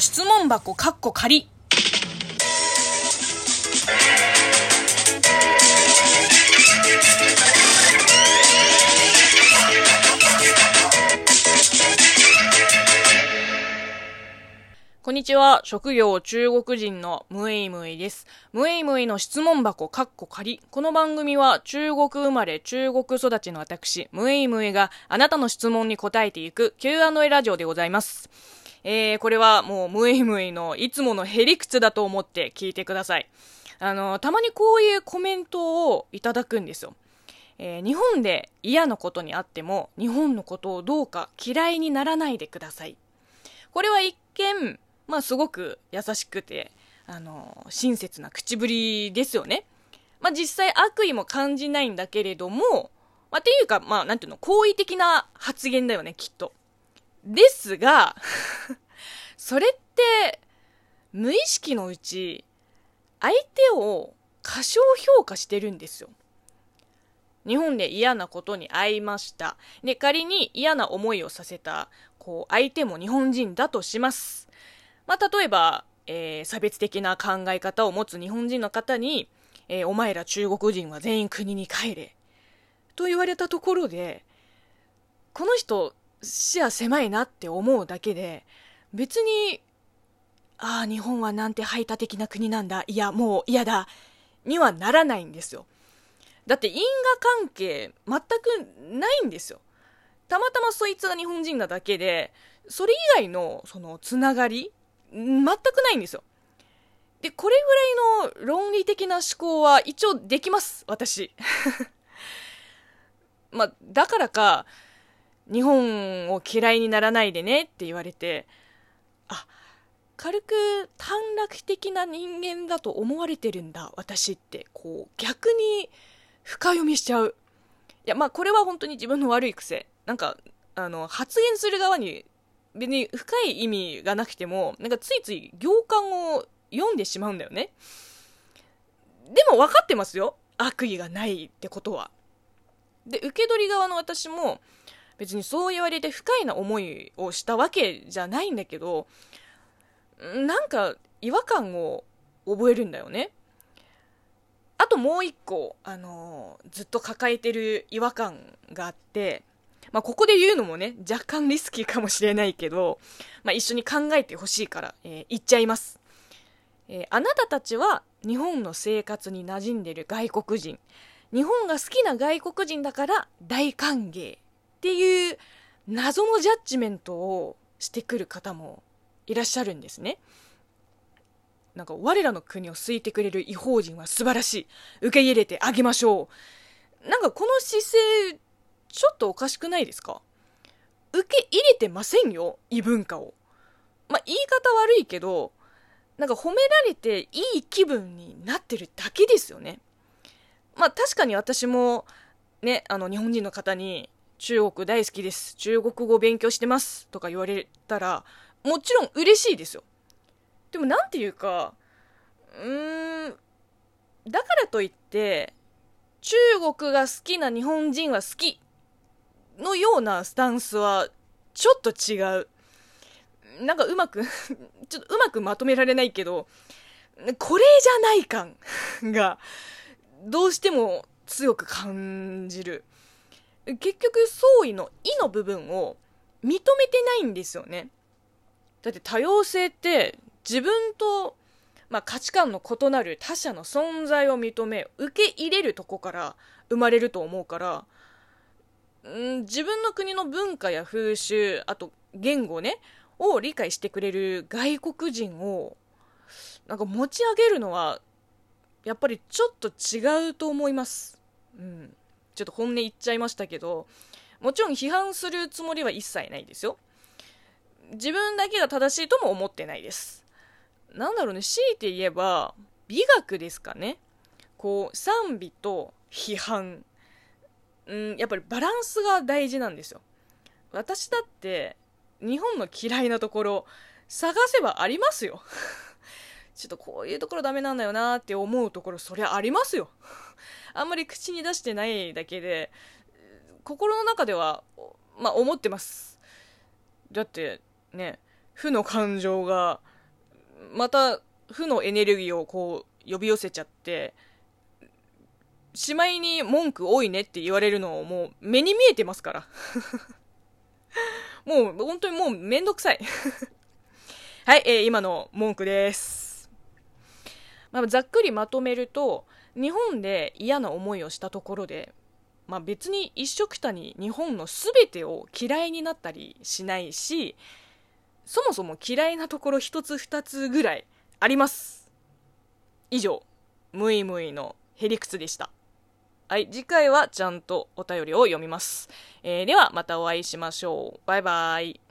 の質問箱かっこ仮。こんにちは。職業中国人のムエイムエイです。ムエイムエイの質問箱かっこ仮。この番組は中国生まれ中国育ちの私、ムエイムエイがあなたの質問に答えていく Q&A ラジオでございます。えー、これはもうムエイムイのいつものヘリクツだと思って聞いてください。あの、たまにこういうコメントをいただくんですよ。えー、日本で嫌なことにあっても、日本のことをどうか嫌いにならないでください。これは一見、まあすごく優しくて、あの、親切な口ぶりですよね。まあ実際悪意も感じないんだけれども、まあっていうか、まあなんていうの、好意的な発言だよね、きっと。ですが それって、無意識のうち、相手を過小評価してるんですよ。日本で嫌なことに遭いました。で、仮に嫌な思いをさせた、こう、相手も日本人だとします。まあ、例えば、えー、差別的な考え方を持つ日本人の方に、えー、お前ら中国人は全員国に帰れ。と言われたところで、この人、視野狭いなって思うだけで、別に、ああ、日本はなんて排他的な国なんだ。いや、もう嫌だ。にはならないんですよ。だって因果関係全くないんですよ。たまたまそいつが日本人なだけで、それ以外のそのつながり全くないんですよ。で、これぐらいの論理的な思考は一応できます、私。まあ、だからか、日本を嫌いにならないでねって言われて、あ、軽く短絡的な人間だと思われてるんだ、私って。こう、逆に深読みしちゃう。いや、まあ、これは本当に自分の悪い癖。なんか、あの、発言する側に別に深い意味がなくても、なんかついつい行間を読んでしまうんだよね。でも分かってますよ。悪意がないってことは。で、受け取り側の私も、別にそう言われて不快な思いをしたわけじゃないんだけど、なんか違和感を覚えるんだよね。あともう一個、あの、ずっと抱えてる違和感があって、まあ、ここで言うのもね、若干リスキーかもしれないけど、まあ、一緒に考えてほしいから、えー、言っちゃいます。えー、あなたたちは日本の生活に馴染んでる外国人。日本が好きな外国人だから大歓迎っていう謎のジャッジメントをしてくる方もいらっしゃるんですね。なんか我らの国を好いてくれる違法人は素晴らしい。受け入れてあげましょう。なんかこの姿勢ちょっとおかしくないですか？受け入れてませんよ、異文化を。まあ、言い方悪いけど、なんか褒められていい気分になってるだけですよね。まあ、確かに私も、ね、あの、日本人の方に、中国大好きです。中国語勉強してます。とか言われたら、もちろん嬉しいですよ。でもなんていうか、うーん、だからといって、中国が好きな日本人は好きのようなスタンスはちょっと違う。なんかうまくちょっとうまくまとめられないけど、これじゃない感がどうしても強く感じる。結局相違の「意の部分を認めてないんですよね。だって多様性って自分と、まあ、価値観の異なる他者の存在を認め受け入れるとこから生まれると思うからん自分の国の文化や風習あと言語ねを理解してくれる外国人をなんか持ち上げるのはやっぱりちょっと違うと思います。うん。ちょっと本音言っちゃいましたけど、もちろん批判するつもりは一切ないですよ。自分だけが正しいとも思ってないです。なんだろうね、強いて言えば、美学ですかね。こう、賛美と批判うん、やっぱりバランスが大事なんですよ。私だって、日本の嫌いなところ、探せばありますよ。ちょっとこういうところダメなんだよなって思うところ、そりゃありますよ。あんまり口に出してないだけで、心の中では、まあ思ってます。だって、ね、負の感情がまた負のエネルギーをこう呼び寄せちゃってしまいに文句多いねって言われるのをもう目に見えてますから もう本当にもうめんどくさい はい、えー、今の文句です、まあ、ざっくりまとめると日本で嫌な思いをしたところでまあ、別に一緒くたに日本の全てを嫌いになったりしないしそもそも嫌いなところ一つ二つぐらいあります。以上ムイムイのへりくつでした。はい次回はちゃんとお便りを読みます、えー、ではまたお会いしましょう。バイバイ。